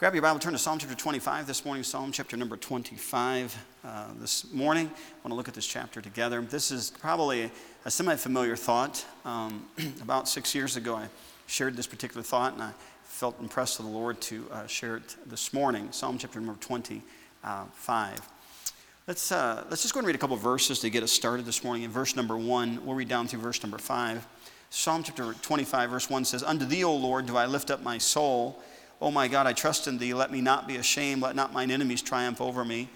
Grab your Bible, turn to Psalm chapter 25 this morning, Psalm chapter number 25 uh, this morning. I want to look at this chapter together. This is probably a, semi familiar thought. Um, about six years ago, I shared this particular thought, and I felt impressed with the Lord to uh, share it this morning. Psalm chapter number 25. Let's, uh, let's just go and read a couple verses to get us started this morning. In verse number one, we'll read down through verse number five. Psalm chapter 25, verse 1 says, Unto thee, O Lord, do I lift up my soul. Oh my God, I trust in thee. Let me not be ashamed. Let not mine enemies triumph over me.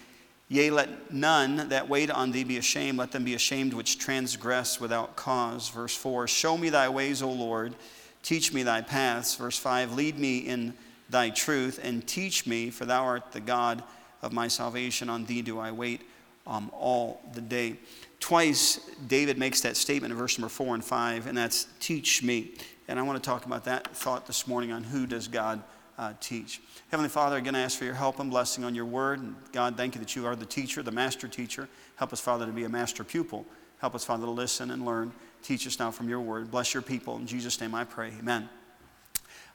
Yea, let none that wait on thee be ashamed. Let them be ashamed which transgress without cause. Verse 4 Show me thy ways, O Lord. Teach me thy paths. Verse 5 Lead me in thy truth and teach me, for thou art the God of my salvation. On thee do I wait um, all the day. Twice, David makes that statement in verse number 4 and 5, and that's teach me. And I want to talk about that thought this morning on who does God uh, teach. Heavenly Father, again, I ask for your help and blessing on your word. And God, thank you that you are the teacher, the master teacher. Help us, Father, to be a master pupil. Help us, Father, to listen and learn. Teach us now from your word. Bless your people. In Jesus' name I pray. Amen.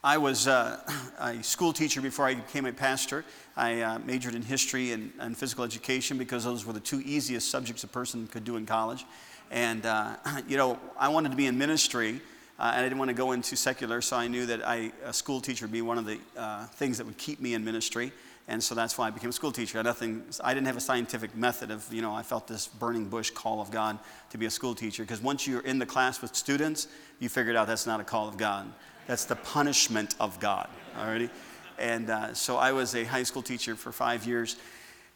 I was uh, a school teacher before I became a pastor. I uh, majored in history and, and, physical education because those were the two easiest subjects a person could do in college. And, uh, you know, I wanted to be in ministry. Uh, and I didn't want to go into secular, so I knew that I, a school teacher would be one of the uh, things that would keep me in ministry. And so that's why I became a school teacher. I, nothing, I didn't have a scientific method of, you know, I felt this burning bush call of God to be a school teacher. Because once you're in the class with students, you figured out that's not a call of God. That's the punishment of God, already. And uh, so I was a high school teacher for five years.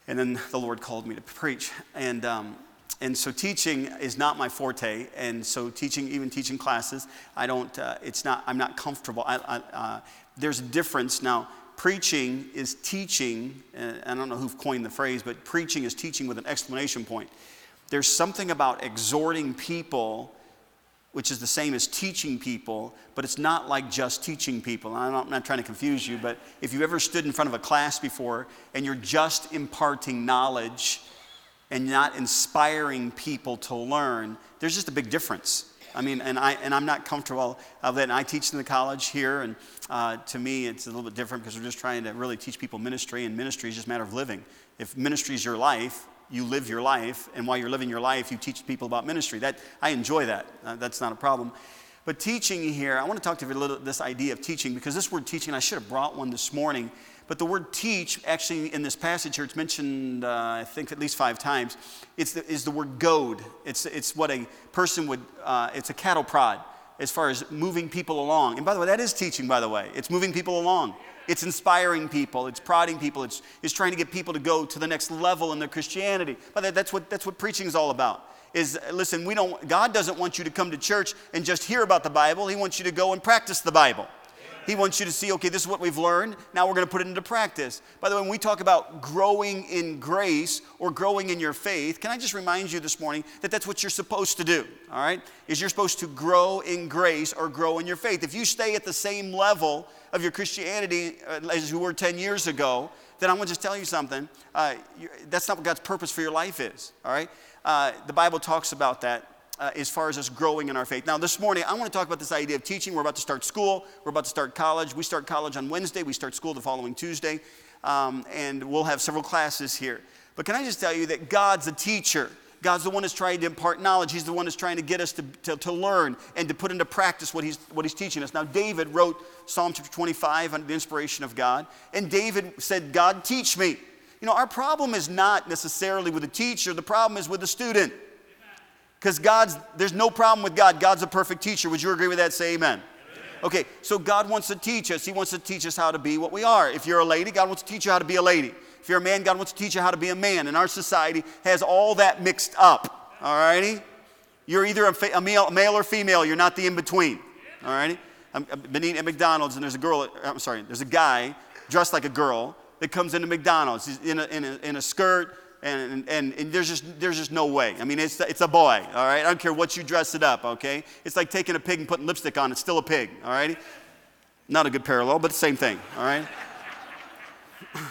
And then the Lord called me to preach. And um, and so teaching is not my forte. And so teaching even teaching classes i don't uh, it's not i'm not comfortable. I, I, uh, there's a difference. Now preaching is teaching and i don't know who coined the phrase but preaching is teaching with an exclamation point. There's something about exhorting people which is the same as teaching people but it's not like just teaching people. I'm not, I'm not trying to confuse you but if you've ever stood in front of a class before and you're just imparting knowledge and not inspiring people to learn, there's just a big difference. I mean, and, I, and I'm not comfortable of that. And I teach in the college here, and uh, to me, it's a little bit different because we're just trying to really teach people ministry, and ministry is just a matter of living. If ministry is your life, you live your life, and while you're living your life, you teach people about ministry. That, I enjoy that. Uh, that's not a problem. But teaching here, I want to talk to you a little this idea of teaching because this word teaching, I should have brought one this morning but the word teach, actually, in this passage here, it's mentioned, uh, I think, at least five times. It's the, is the word goad. It's, it's what a person would, uh, it's a cattle prod as far as moving people along. And by the way, that is teaching, by the way. It's moving people along. It's inspiring people. It's prodding people. It's, it's trying to get people to go to the next level in their Christianity. But that's what, that's what preaching is all about. Is listen, we don't, God doesn't want you to come to church and just hear about the Bible. He wants you to go and practice the Bible. He wants you to see, okay, this is what we've learned. Now we're going to put it into practice. By the way, when we talk about growing in grace or growing in your faith, can I just remind you this morning that that's what you're supposed to do, all right? Is you're supposed to grow in grace or grow in your faith. If you stay at the same level of your Christianity uh, as you were 10 years ago, then I'm going to just tell you something. Uh, that's not what God's purpose for your life is, all right? Uh, the Bible talks about that uh, as far as us growing in our faith. Now, this morning, I want to talk about this idea of teaching. We're about to start school, we're about to start college. We start college on Wednesday, we start school the following Tuesday, um, and we'll have several classes here. But can I just tell you that God's a teacher? God's the one that's trying to impart knowledge. He's the one that's trying to get us to, to, to, learn and to put into practice what he's, what he's teaching us. Now, David wrote Psalm chapter 25 under the inspiration of God, and David said, God, teach me. You know, our problem is not necessarily with the teacher, the problem is with the student. Because God's, there's no problem with God. God's a perfect teacher. Would you agree with that? Say amen. Okay, so God wants to teach us. He wants to teach us how to be what we are. If you're a lady, God wants to teach you how to be a lady. If you're a man, God wants to teach you how to be a man. And our society has all that mixed up. All righty? You're either a, fa- a male, male, or female. You're not the in between. All righty? I've been eating at McDonald's, and there's a girl, I'm sorry, there's a guy dressed like a girl that comes into McDonald's. He's in a, in a, in a skirt, and, and, and there's, just, there's just no way. I mean, it's, it's a boy, all right? I don't care what you dress it up, okay? It's like taking a pig and putting lipstick on, it's still a pig, all right? Not a good parallel, but same thing, all right?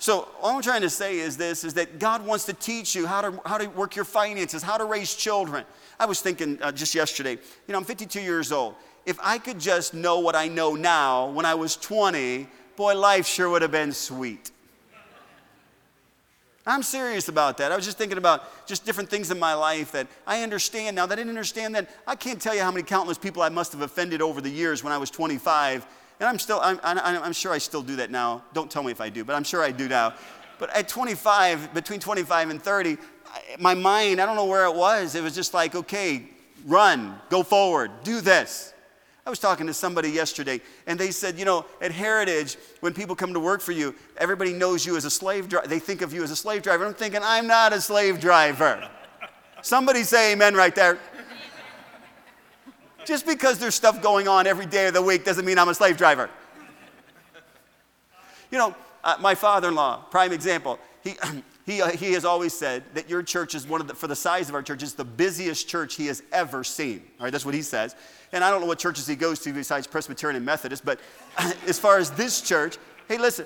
So all I'm trying to say is this, is that God wants to teach you how to, how to work your finances, how to raise children. I was thinking uh, just yesterday, you know, I'm 52 years old. If I could just know what I know now when I was 20, boy, life sure would have been sweet. I'm serious about that. I was just thinking about just different things in my life that I understand now that I didn't understand then. I can't tell you how many countless people I must have offended over the years when I was 25. And I'm still, I'm, I'm, I'm sure I still do that now. Don't tell me if I do, but I'm sure I do now. But at 25, between 25 and 30, my mind, I don't know where it was. It was just like, okay, run, go forward, do this. I was talking to somebody yesterday, and they said, you know, at Heritage, when people come to work for you, everybody knows you as a slave driver. They think of you as a slave driver. I'm thinking, I'm not a slave driver. Somebody say amen right there. Just because there's stuff going on every day of the week doesn't mean I'm a slave driver. You know, uh, my father in law, prime example, he, he, uh, he has always said that your church is one of the, for the size of our church, is the busiest church he has ever seen. All right, that's what he says. And I don't know what churches he goes to besides Presbyterian and Methodist, but as far as this church, hey, listen,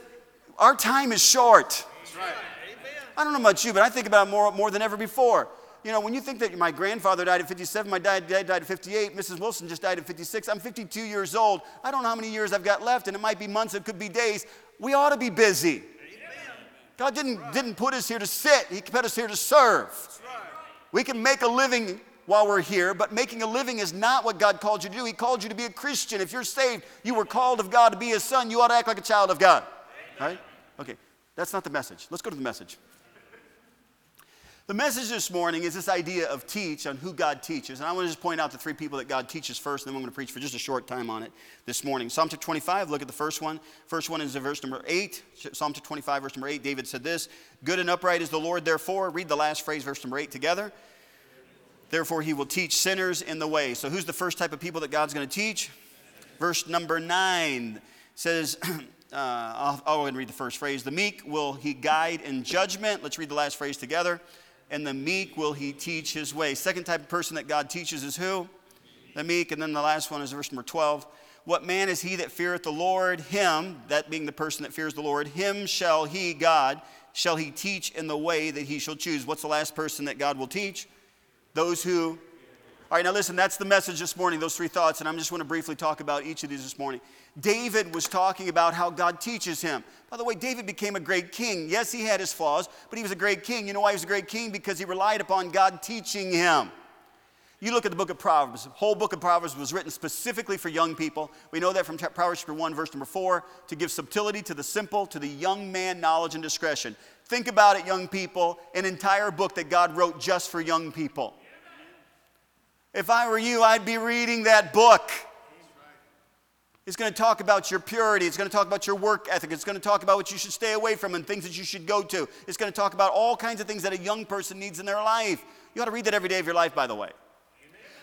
our time is short. That's right. Amen. I don't know about you, but I think about it more, more than ever before. You know, when you think that my grandfather died at 57, my dad, dad died at 58, Mrs. Wilson just died at 56, I'm 52 years old. I don't know how many years I've got left, and it might be months, it could be days. We ought to be busy. God didn't, didn't put us here to sit, He put us here to serve. We can make a living while we're here, but making a living is not what God called you to do. He called you to be a Christian. If you're saved, you were called of God to be His son. You ought to act like a child of God. Right? Okay, that's not the message. Let's go to the message. The message this morning is this idea of teach on who God teaches. And I want to just point out the three people that God teaches first, and then I'm going to preach for just a short time on it this morning. Psalm 25, look at the first one. First one is verse number 8. Psalm 25, verse number 8. David said this Good and upright is the Lord, therefore. Read the last phrase, verse number 8 together. Therefore, he will teach sinners in the way. So, who's the first type of people that God's going to teach? Verse number 9 says, uh, I'll, I'll go and read the first phrase. The meek will he guide in judgment. Let's read the last phrase together and the meek will he teach his way. Second type of person that God teaches is who? The meek. And then the last one is verse number 12. What man is he that feareth the Lord? Him, that being the person that fears the Lord, him shall he, God, shall he teach in the way that he shall choose. What's the last person that God will teach? Those who. All right, now listen, that's the message this morning, those three thoughts, and I'm just going to briefly talk about each of these this morning. David was talking about how God teaches him. By the way, David became a great king. Yes, he had his flaws, but he was a great king. You know why he was a great king? Because he relied upon God teaching him. You look at the book of Proverbs. The whole book of Proverbs was written specifically for young people. We know that from Proverbs chapter 1, verse number 4, to give subtlety to the simple, to the young man, knowledge and discretion. Think about it, young people, an entire book that God wrote just for young people. If I were you, I'd be reading that book. It's going to talk about your purity. It's going to talk about your work ethic. It's going to talk about what you should stay away from and things that you should go to. It's going to talk about all kinds of things that a young person needs in their life. You ought to read that every day of your life, by the way.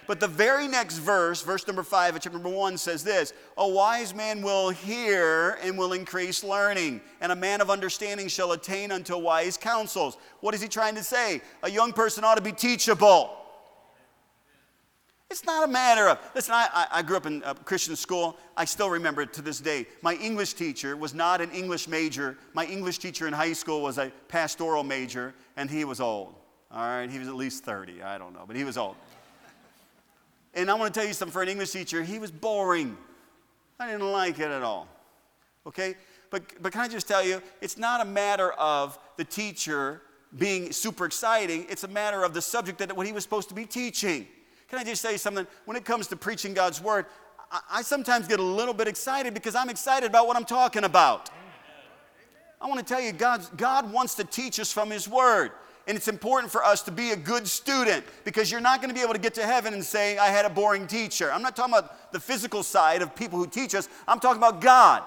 But the very next verse, verse number five of chapter number one, says this A wise man will hear and will increase learning, and a man of understanding shall attain unto wise counsels. What is he trying to say? A young person ought to be teachable. It's not a matter of, listen, I, I grew up in a Christian school. I still remember it to this day. My English teacher was not an English major. My English teacher in high school was a pastoral major, and he was old. All right, he was at least 30. I don't know, but he was old. And I want to tell you something for an English teacher, he was boring. I didn't like it at all. Okay? But, but can I just tell you, it's not a matter of the teacher being super exciting, it's a matter of the subject that what he was supposed to be teaching. Can I just say something? When it comes to preaching God's word, I, I sometimes get a little bit excited because I'm excited about what I'm talking about. I want to tell you, God, God wants to teach us from His Word. And it's important for us to be a good student because you're not going to be able to get to heaven and say, I had a boring teacher. I'm not talking about the physical side of people who teach us, I'm talking about God.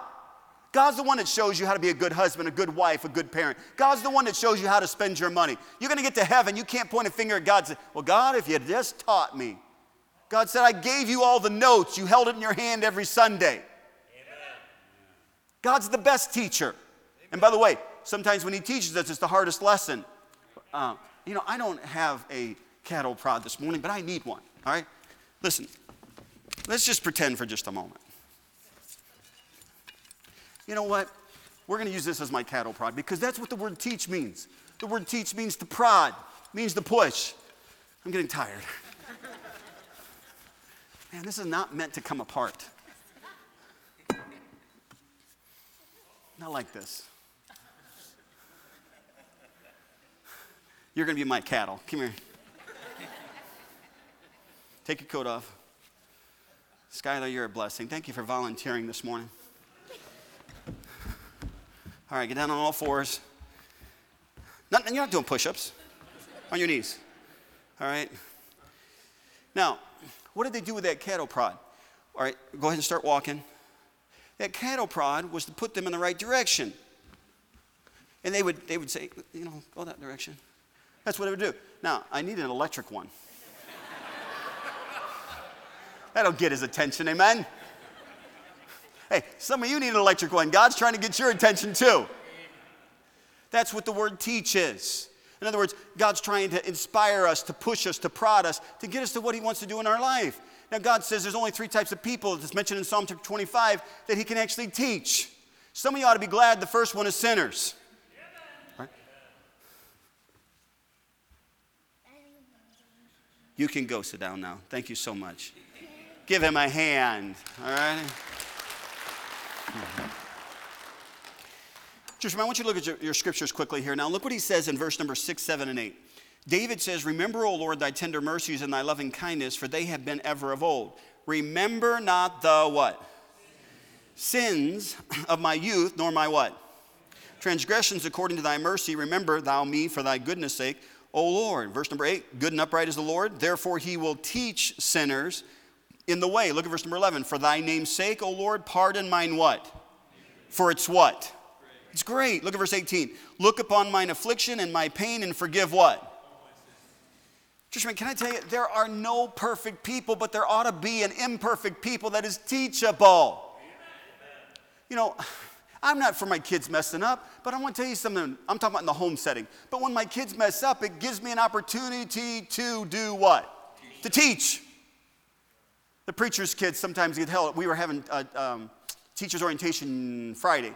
God's the one that shows you how to be a good husband, a good wife, a good parent. God's the one that shows you how to spend your money. You're going to get to heaven. You can't point a finger at God and say, Well, God, if you had just taught me. God said, I gave you all the notes. You held it in your hand every Sunday. Amen. God's the best teacher. Amen. And by the way, sometimes when He teaches us, it's the hardest lesson. Uh, you know, I don't have a cattle prod this morning, but I need one. All right? Listen, let's just pretend for just a moment you know what? We're going to use this as my cattle prod because that's what the word teach means. The word teach means to prod, means to push. I'm getting tired. Man, this is not meant to come apart. Not like this. You're going to be my cattle. Come here. Take your coat off. Skylar, you're a blessing. Thank you for volunteering this morning. All right, get down on all fours. Not, you're not doing push ups. On your knees. All right? Now, what did they do with that cattle prod? All right, go ahead and start walking. That cattle prod was to put them in the right direction. And they would, they would say, you know, go that direction. That's what it would do. Now, I need an electric one. That'll get his attention, amen? Hey, some of you need an electric one. God's trying to get your attention too. That's what the word teach is. In other words, God's trying to inspire us, to push us, to prod us, to get us to what He wants to do in our life. Now, God says there's only three types of people that's mentioned in Psalm 25 that He can actually teach. Some of you ought to be glad the first one is sinners. Right? You can go sit down now. Thank you so much. Give him a hand, all right? Mm-hmm. Church, I want you to look at your, your, scriptures quickly here. Now, look what he says in verse number six, seven, and eight. David says, Remember, O Lord, thy tender mercies and thy loving kindness, for they have been ever of old. Remember not the what? Sins of my youth, nor my what? Transgressions according to thy mercy, remember thou me for thy goodness sake, O Lord. Verse number eight, good and upright is the Lord, therefore he will teach sinners in the way. Look at verse number 11. For thy name's sake, O Lord, pardon mine what? For it's what? It's great. Look at verse 18. Look upon mine affliction and my pain and forgive what? Churchman, can I tell you, there are no perfect people, but there ought to be an imperfect people that is teachable. You know, I'm not for my kids messing up, but I want to tell you something. I'm talking about in the home setting. But when my kids mess up, it gives me an opportunity to do what? Teach. To teach. The preacher's kids sometimes get held. We were having a um, teacher's orientation Friday,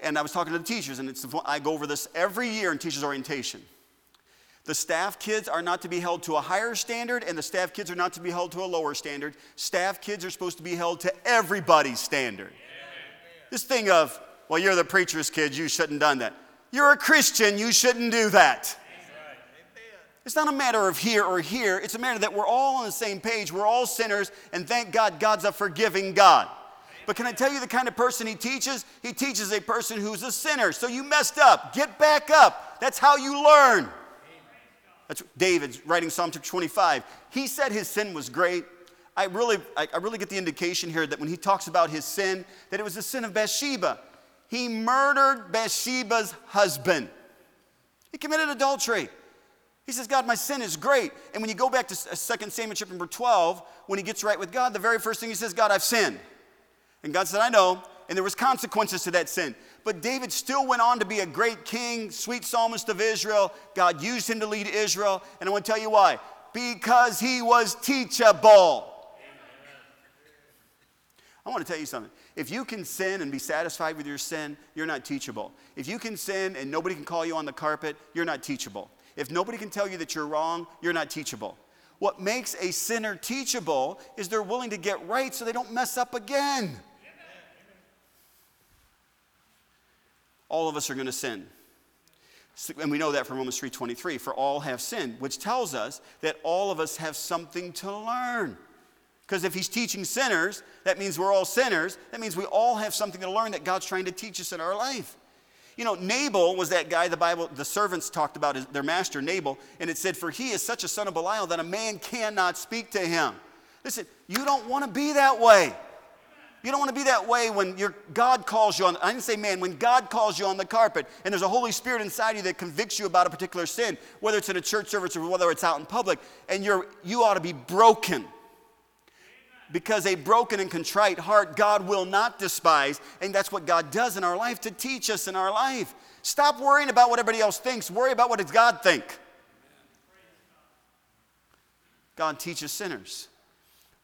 and I was talking to the teachers, and it's, I go over this every year in teacher's orientation. The staff kids are not to be held to a higher standard, and the staff kids are not to be held to a lower standard. Staff kids are supposed to be held to everybody's standard. This thing of, well, you're the preacher's kid, you shouldn't have done that. You're a Christian, you shouldn't do that. It's not a matter of here or here. It's a matter that we're all on the same page. We're all sinners, and thank God, God's a forgiving God. But can I tell you the kind of person he teaches? He teaches a person who's a sinner. So you messed up. Get back up. That's how you learn. That's David's writing Psalm 25. He said his sin was great. I really, I really get the indication here that when he talks about his sin, that it was the sin of Bathsheba. He murdered Bathsheba's husband. He committed adultery. He says, God, my sin is great. And when you go back to 2 uh, Samuel chapter number 12, when he gets right with God, the very first thing he says, God, I've sinned. And God said, I know. And there was consequences to that sin. But David still went on to be a great king, sweet psalmist of Israel. God used him to lead Israel. And I want to tell you why. Because he was teachable. I want to tell you something. If you can sin and be satisfied with your sin, you're not teachable. If you can sin and nobody can call you on the carpet, you're not teachable. If nobody can tell you that you're wrong, you're not teachable. What makes a sinner teachable is they're willing to get right so they don't mess up again. All of us are going to sin. And we know that from Romans 3:23, for all have sinned, which tells us that all of us have something to learn. Because if he's teaching sinners, that means we're all sinners. That means we all have something to learn that God's trying to teach us in our life. You know, Nabal was that guy the Bible, the servants talked about his, their master, Nabal, and it said, For he is such a son of Belial that a man cannot speak to him. Listen, you don't want to be that way. You don't want to be that way when your God calls you on, I didn't say man, when God calls you on the carpet and there's a Holy Spirit inside you that convicts you about a particular sin, whether it's in a church service or whether it's out in public, and you're, you ought to be broken because a broken and contrite heart God will not despise. And that's what God does in our life to teach us in our life. Stop worrying about what everybody else thinks, worry about what does God think. God teaches sinners.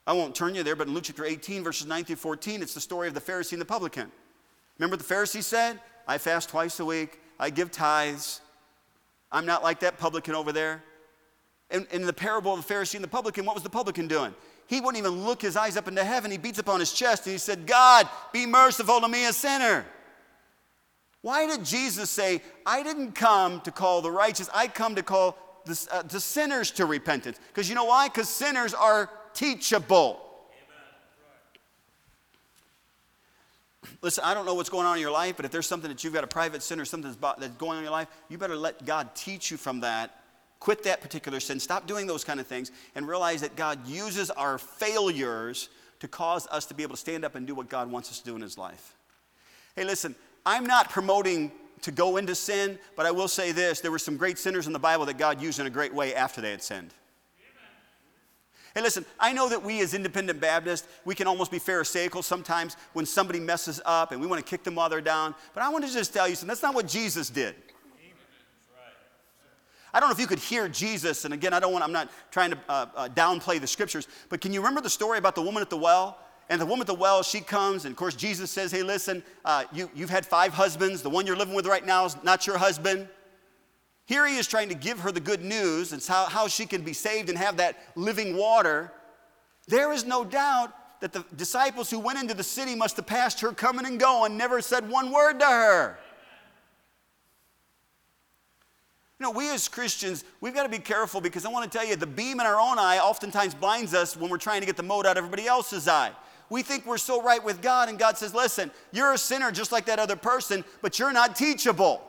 I won't turn you there, but in Luke chapter 18, verses 9 through 14, it's the story of the Pharisee and the publican. Remember the Pharisee said? I fast twice a week, I give tithes. I'm not like that publican over there. And in the parable of the Pharisee and the publican, what was the publican doing? He wouldn't even look his eyes up into heaven. He beats upon his chest and he said, God, be merciful to me, a sinner. Why did Jesus say, I didn't come to call the righteous, I come to call the, uh, the sinners to repentance? Because you know why? Because sinners are teachable. Listen, I don't know what's going on in your life, but if there's something that you've got a private sin or something that's going on in your life, you better let God teach you from that. Quit that particular sin. Stop doing those kind of things and realize that God uses our failures to cause us to be able to stand up and do what God wants us to do in His life. Hey, listen, I'm not promoting to go into sin, but I will say this there were some great sinners in the Bible that God used in a great way after they had sinned. Hey, listen, I know that we as independent Baptists, we can almost be Pharisaical sometimes when somebody messes up and we want to kick them while they're down. But I want to just tell you something that's not what Jesus did. I don't know if you could hear Jesus, and again, I don't want, I'm not trying to uh, uh, downplay the scriptures, but can you remember the story about the woman at the well? And the woman at the well, she comes, and of course, Jesus says, Hey, listen, uh, you, you've had five husbands. The one you're living with right now is not your husband. Here he is trying to give her the good news and how, how she can be saved and have that living water. There is no doubt that the disciples who went into the city must have passed her coming and going, never said one word to her. You know, we as Christians, we've got to be careful because I want to tell you the beam in our own eye oftentimes blinds us when we're trying to get the mote out of everybody else's eye. We think we're so right with God, and God says, Listen, you're a sinner just like that other person, but you're not teachable.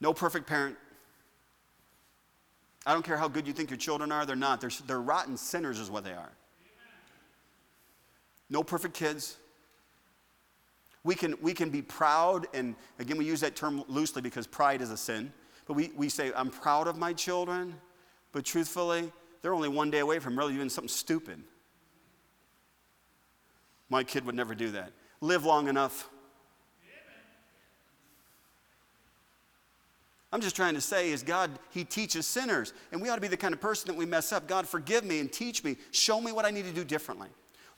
No perfect parent. I don't care how good you think your children are, they're not. They're, they're rotten sinners, is what they are no perfect kids. We can, we can be proud, and again, we use that term loosely because pride is a sin. But we, we say, I'm proud of my children, but truthfully, they're only one day away from really doing something stupid. My kid would never do that. Live long enough. I'm just trying to say is God, He teaches sinners. And we ought to be the kind of person that we mess up. God, forgive me and teach me. Show me what I need to do differently.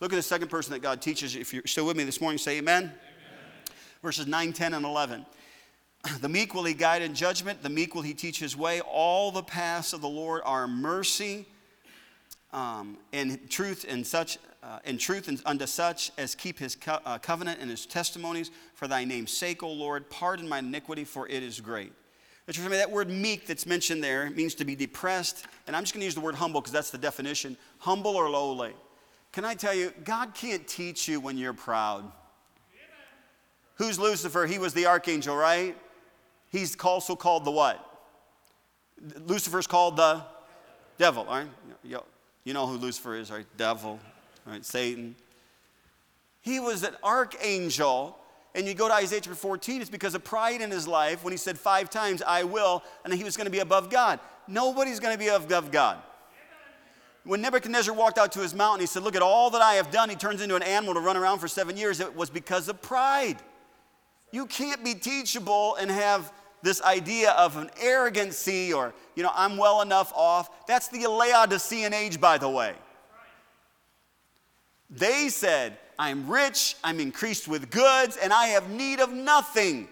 Look at the second person that God teaches. If you're still with me this morning, say amen. amen. Verses 9, 10, and 11. The meek will he guide in judgment, the meek will he teach his way. All the paths of the Lord are mercy um, and truth and such. Uh, in truth and unto such as keep his co- uh, covenant and his testimonies for thy name's sake, O Lord, pardon my iniquity, for it is great. That word meek that's mentioned there means to be depressed, and I'm just going to use the word humble because that's the definition humble or lowly. Can I tell you, God can't teach you when you're proud. Who's Lucifer? He was the archangel, right? He's also called the what? Lucifer's called the devil, right? You know who Lucifer is, right? Devil, right? Satan. He was an archangel. And you go to Isaiah chapter 14, it's because of pride in his life when he said five times, I will, and he was going to be above God. Nobody's going to be above God. When Nebuchadnezzar walked out to his mountain, he said, Look at all that I have done. He turns into an animal to run around for seven years. It was because of pride. You can't be teachable and have this idea of an arrogancy or, you know, I'm well enough off. That's the Laodicean age, by the way. They said, I'm rich, I'm increased with goods, and I have need of nothing.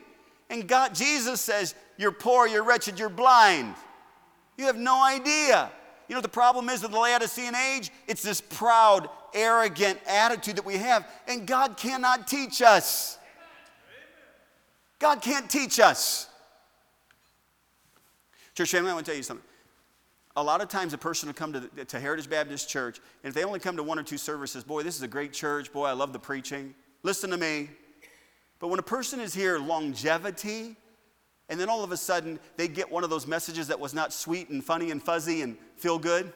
And God, Jesus says, You're poor, you're wretched, you're blind. You have no idea. You know the problem is in the Laodicean age? It's this proud, arrogant attitude that we have, and God cannot teach us. God can't teach us. Church family, I want to tell you something. A lot of times a person will come to, the, to Heritage Baptist Church, and if they only come to one or two services, boy, this is a great church. Boy, I love the preaching. Listen to me. But when a person is here longevity, and then all of a sudden they get one of those messages that was not sweet and funny and fuzzy and feel good.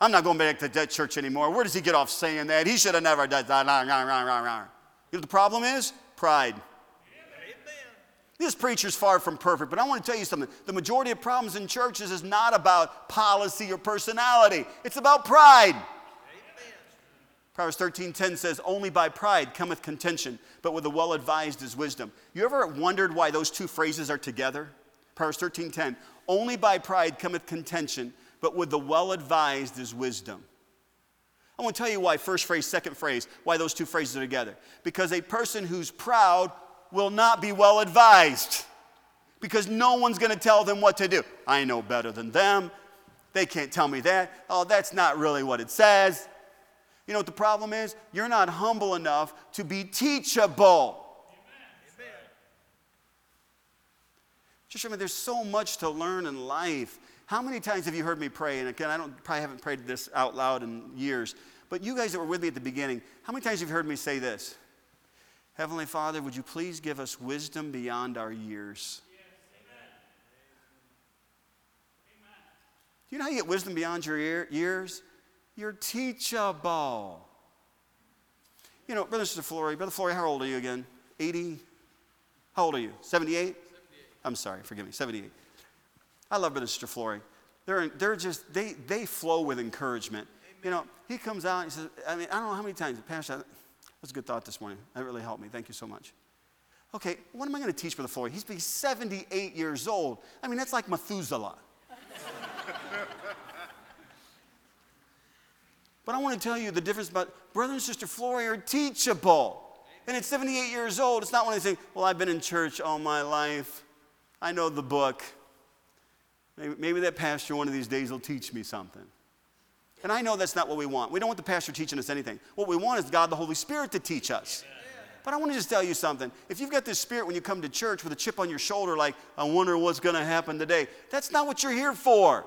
I'm not going back to that church anymore. Where does he get off saying that? He should have never done that. You know what the problem is? Pride. This preacher's far from perfect, but I want to tell you something. The majority of problems in churches is not about policy or personality. It's about pride. Proverbs 13:10 says, "Only by pride cometh contention, but with the well-advised is wisdom." You ever wondered why those two phrases are together? Proverbs 13:10, "Only by pride cometh contention, but with the well-advised is wisdom." I want to tell you why first phrase, second phrase, why those two phrases are together. Because a person who's proud will not be well advised. Because no one's going to tell them what to do. I know better than them. They can't tell me that. Oh, that's not really what it says. You know what the problem is? You're not humble enough to be teachable. Just remember, there's so much to learn in life. How many times have you heard me pray? And again, I don't probably haven't prayed this out loud in years, but you guys that were with me at the beginning, how many times have you heard me say this? Heavenly Father, would you please give us wisdom beyond our years? Do you know how you get wisdom beyond your years? You're teachable. You know, Brother Sister Flory, Brother Flory, how old are you again? 80? How old are you? 78? I'm sorry, forgive me, 78. I love Brother Sister Flory. They're, they're just, they, they flow with encouragement. Amen. You know, he comes out and he says, I mean, I don't know how many times, Pastor, that's a good thought this morning. That really helped me. Thank you so much. Okay, what am I going to teach Brother Flory? He's, he's 78 years old. I mean, that's like Methuselah. But I want to tell you the difference about brother and sister Flory are teachable. And at 78 years old, it's not one of these things, Well, I've been in church all my life. I know the book. Maybe, maybe that pastor one of these days will teach me something. And I know that's not what we want. We don't want the pastor teaching us anything. What we want is God the Holy Spirit to teach us. But I want to just tell you something. If you've got this spirit when you come to church with a chip on your shoulder, like, I wonder what's going to happen today, that's not what you're here for.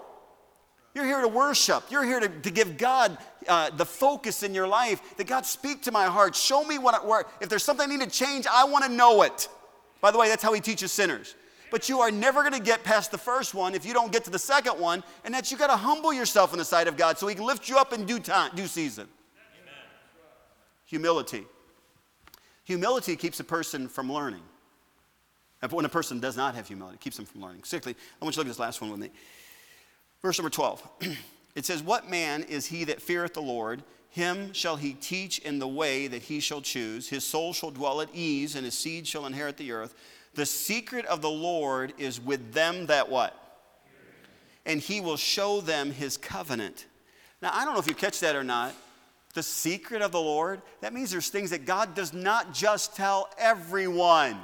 You're here to worship. You're here to, to give God uh, the focus in your life. That God speak to my heart. Show me what, where, if there's something I need to change, I want to know it. By the way, that's how He teaches sinners. But you are never going to get past the first one if you don't get to the second one, and that you got to humble yourself in the sight of God so He can lift you up in due time, due season. Amen. Humility. Humility keeps a person from learning. When a person does not have humility, it keeps them from learning. Particularly, I want you to look at this last one with me. Verse number 12. it says, What man is he that feareth the Lord? Him shall he teach in the way that he shall choose. His soul shall dwell at ease, and his seed shall inherit the earth. The secret of the Lord is with them that what? And he will show them his covenant. Now, I don't know if you catch that or not. The secret of the Lord, that means there's things that God does not just tell everyone.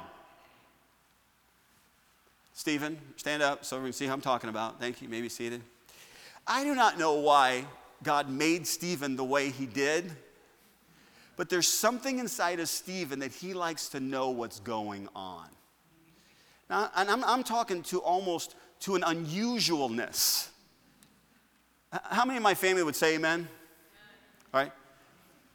Stephen, stand up so we can see who I'm talking about. Thank you. Maybe seated. I do not know why God made Stephen the way he did, but there's something inside of Stephen that he likes to know what's going on. Now, and I'm, I'm talking to almost to an unusualness. How many of my family would say amen? All right.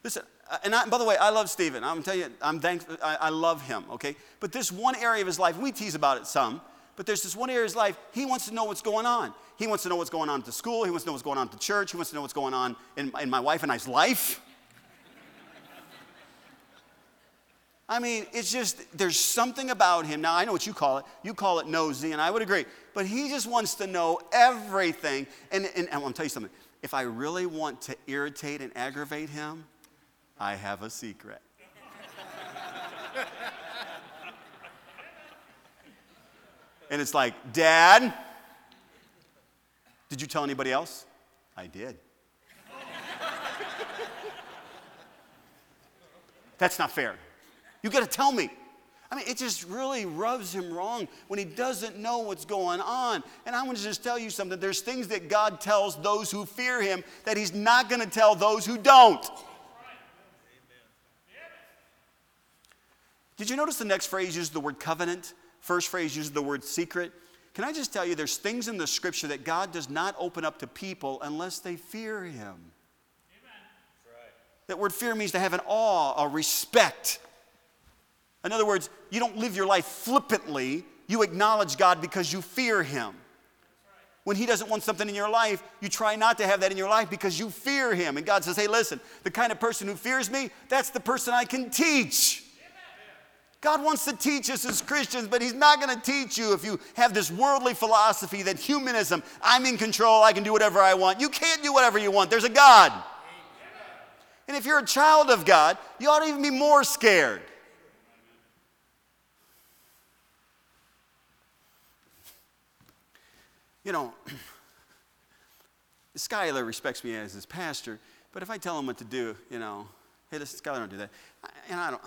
Listen, uh, and I, by the way, I love Stephen. I'm telling you, I'm thankful. I, I love him. Okay, but this one area of his life, we tease about it some. But there's this one area of his life, he wants to know what's going on. He wants to know what's going on at the school. He wants to know what's going on at the church. He wants to know what's going on in, in my wife and I's life. I mean, it's just, there's something about him. Now, I know what you call it. You call it nosy, and I would agree. But he just wants to know everything. And, and, and I'm going to tell you something. If I really want to irritate and aggravate him, I have a secret. and it's like, Dad, did you tell anybody else? I did. That's not fair. You got to tell me. I mean, it just really rubs him wrong when he doesn't know what's going on. And I want to just tell you something. There's things that God tells those who fear him that he's not going to tell those who don't. Did you notice the next phrase uses the word covenant? First phrase uses the word secret. Can I just tell you, there's things in the scripture that God does not open up to people unless they fear him. That word fear means to have an awe, a respect. In other words, you don't live your life flippantly, you acknowledge God because you fear Him. When He doesn't want something in your life, you try not to have that in your life because you fear Him. And God says, hey, listen, the kind of person who fears me, that's the person I can teach. God wants to teach us as Christians, but He's not going to teach you if you have this worldly philosophy that humanism, I'm in control, I can do whatever I want. You can't do whatever you want, there's a God. And if you're a child of God, you ought to even be more scared. you know, Skylar respects me as his pastor, but if I tell him what to do, you know, hey, listen, Skylar, don't do that. And I don't,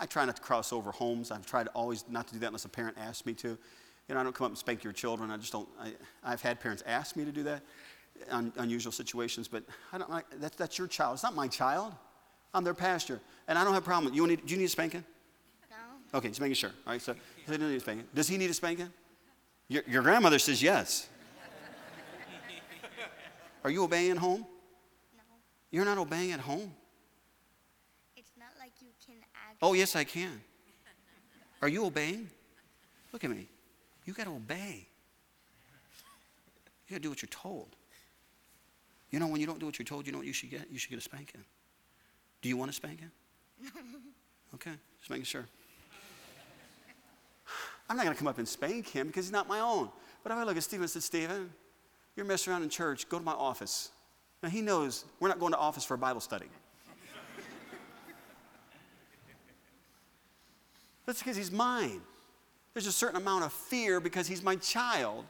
I try not to cross over homes. I've tried always not to do that unless a parent asks me to. You know, I don't come up and spank your children. I just don't, I, I've had parents ask me to do that. un, unusual situations, but I don't like, that's, that's your child. It's not my child. I'm their pastor. And I don't have a problem. You need, do you need a spanking? No. Okay, just making sure. All right, so he doesn't need a spanking. Does he need a spanking? Your, your grandmother says yes. Are you obeying at home? No. You're not obeying at home? It's not like you can act. Oh, yes, I can. Are you obeying? Look at me. You got to obey. You got to do what you're told. You know, when you don't do what you're told, you know what you should get? You should get a spanking. Do you want a spanking? Okay, just making sure. I'm not going to come up and spank him because he's not my own. But if I look at Stephen and said, Stephen, you're messing around in church, go to my office. Now he knows we're not going to office for a Bible study. That's because he's mine. There's a certain amount of fear because he's my child.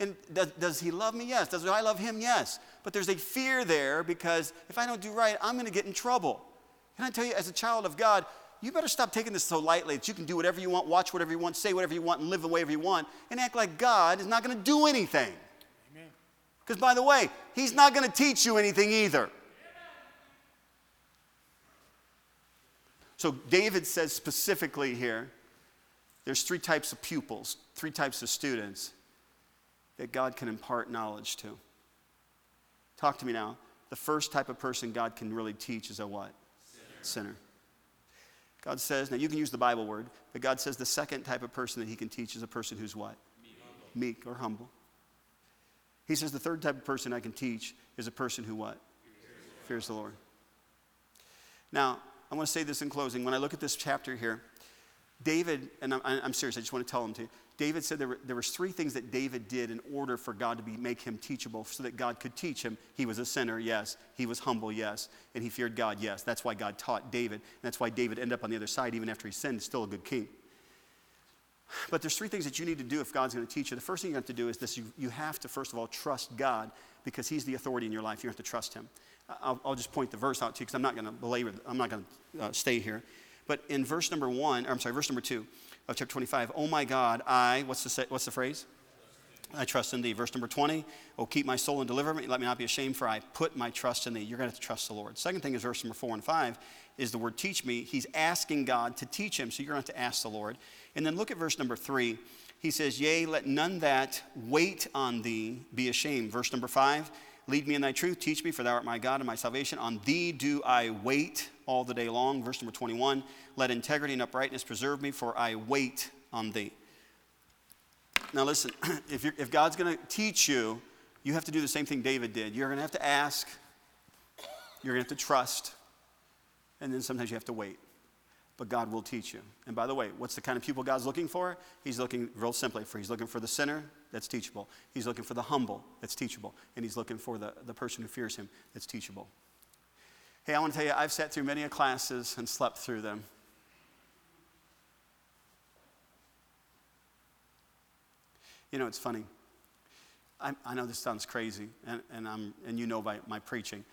And does, does, he love me? Yes. Does I love him? Yes. But there's a fear there because if I don't do right, I'm going to get in trouble. Can I tell you, as a child of God, you better stop taking this so lightly that you can do whatever you want, watch whatever you want, say whatever you want, and live the way you want, and act like God is not going to do anything. Because, by the way, He's not going to teach you anything either. So, David says specifically here there's three types of pupils, three types of students that God can impart knowledge to. Talk to me now. The first type of person God can really teach is a what? Sinner. Sinner. God says, now you can use the Bible word, but God says the second type of person that he can teach is a person who's what? Meek, Meek or humble. He says the third type of person I can teach is a person who what? Fears, Fears the Lord. Now, I want to say this in closing. When I look at this chapter here, David, and I'm, I'm serious, I just want to tell them to you. David said there, were, there was three things that David did in order for God to be, make him teachable so that God could teach him. He was a sinner, yes. He was humble, yes. And he feared God, yes. That's why God taught David. And that's why David ended up on the other side, even after he sinned, still a good king. But there's three things that you need to do if God's going to teach you. The first thing you have to do is this you, you have to, first of all, trust God because He's the authority in your life. You have to trust Him. I'll, I'll just point the verse out to you because I'm not going to belabor, I'm not going to uh, stay here. But in verse number one, I'm sorry, verse number two of chapter 25, oh my God, I, what's the, what's the phrase? I trust in thee. Verse number 20, oh, keep my soul and deliver me. Let me not be ashamed, for I put my trust in thee. You're going to have to trust the Lord. Second thing is verse number 4 and 5 is the word teach me. He's asking God to teach him, so you're going to have to ask the Lord. And then look at verse number 3. He says, Yea, let none that wait on thee be ashamed. Verse number 5, Lead me in thy truth, teach me, for thou art my God and my salvation. On thee do I wait all the day long. Verse number 21 Let integrity and uprightness preserve me, for I wait on thee. Now, listen, if, if God's going to teach you, you have to do the same thing David did. You're going to have to ask, you're going to have to trust, and then sometimes you have to wait but God will teach you. And by the way, what's the kind of people God's looking for? He's looking real simply for He's looking for the sinner that's teachable. He's looking for the humble that's teachable. And He's looking for the, the person who fears Him that's teachable. Hey, I want to tell you, I've sat through many classes and slept through them. You know, it's funny. I, I know this sounds crazy, and, and, I'm, and you know by my preaching,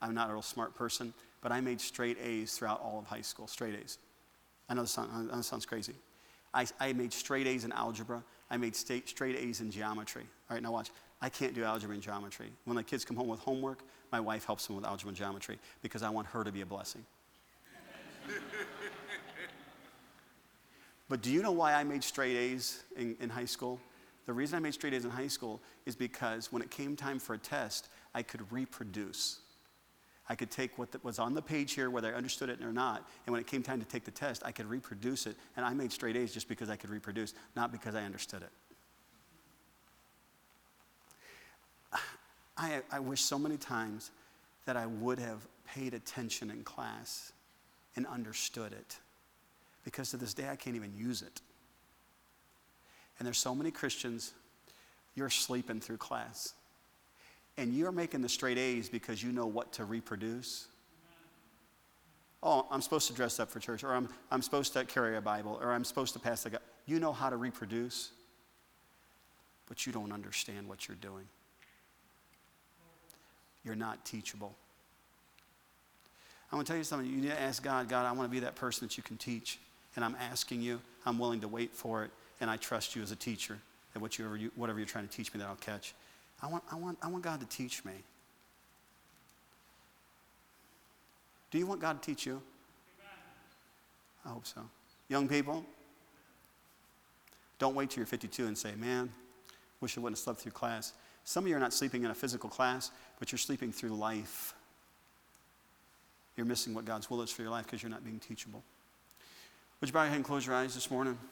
I'm not a real smart person, but I made straight A's throughout all of high school, straight A's. I know this sounds, know this sounds crazy. I, I, made straight A's in algebra. I made state, straight A's in geometry. All right, now watch. I can't do algebra and geometry. When the kids come home with homework, my wife helps them with algebra and geometry because I want her to be a blessing. but do you know why I made straight A's in, in high school? The reason I made straight A's in high school is because when it came time for a test, I could reproduce. I could take what was on the page here, whether I understood it or not, and when it came time to take the test, I could reproduce it. And I made straight A's just because I could reproduce, not because I understood it. I, I wish so many times that I would have paid attention in class and understood it. Because to this day, I can't even use it. And there's so many Christians, you're sleeping through class and you're making the straight A's because you know what to reproduce. Oh, I'm supposed to dress up for church, or I'm, I'm supposed to carry a Bible, or I'm supposed to pass the God. You know how to reproduce, but you don't understand what you're doing. You're not teachable. I'm going to tell you something. You need to ask God, God, I want to be that person that you can teach. And I'm asking you, I'm willing to wait for it, and I trust you as a teacher that you, whatever you're trying to teach me that I'll catch. I want, I want, I want God to teach me. Do you want God to teach you? I hope so. Young people, don't wait till you're 52 and say, man, wish I wouldn't have slept through class. Some of you are not sleeping in a physical class, but you're sleeping through life. You're missing what God's will is for your life because you're not being teachable. Would you bow your head and close your eyes this morning?